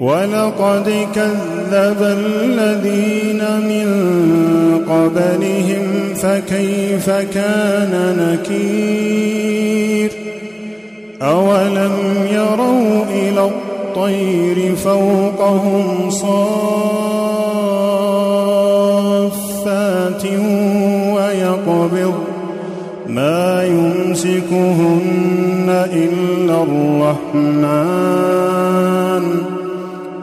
ولقد كذب الذين من قبلهم فكيف كان نكير؟ أولم يروا إلى الطير فوقهم صافات ويقبض ما يمسكهن إلا الرحمن.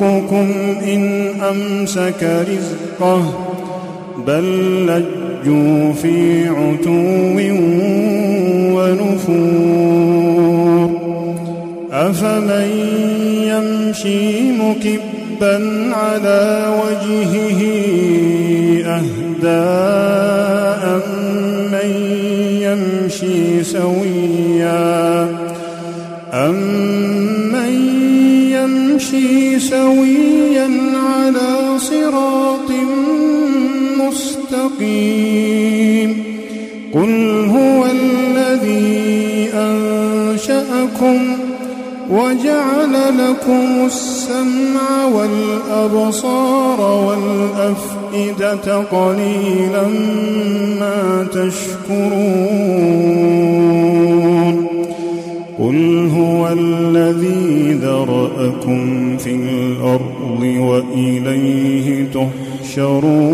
يرزقكم إن أمسك رزقه بل لجوا في عتو ونفور. أفمن يمشي مكبا على وجهه أهدى أمن يمشي سويا؟ أمن يمشي سويا على صراط مستقيم. قل هو الذي أنشأكم وجعل لكم السمع والأبصار والأفئدة قليلا ما تشكرون. قل هو الذي ذرأكم في الأرض وإليه تحشرون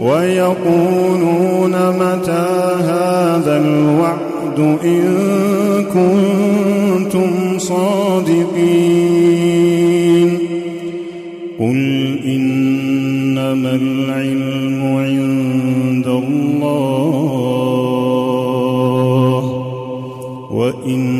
ويقولون متى هذا الوعد إن كنتم صادقين قل إنما العلم عند الله وإنما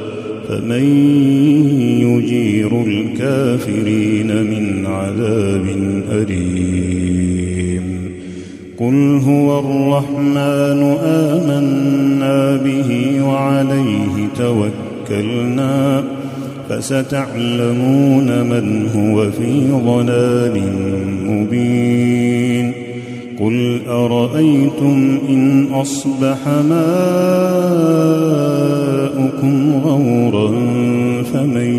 فمن يجير الكافرين من عذاب أليم. قل هو الرحمن آمنا به وعليه توكلنا فستعلمون من هو في ضلال مبين. قل أرأيتم إن أصبح ماؤكم غورا فمن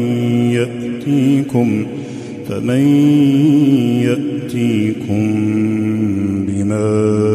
يأتيكم فمن يأتيكم بماء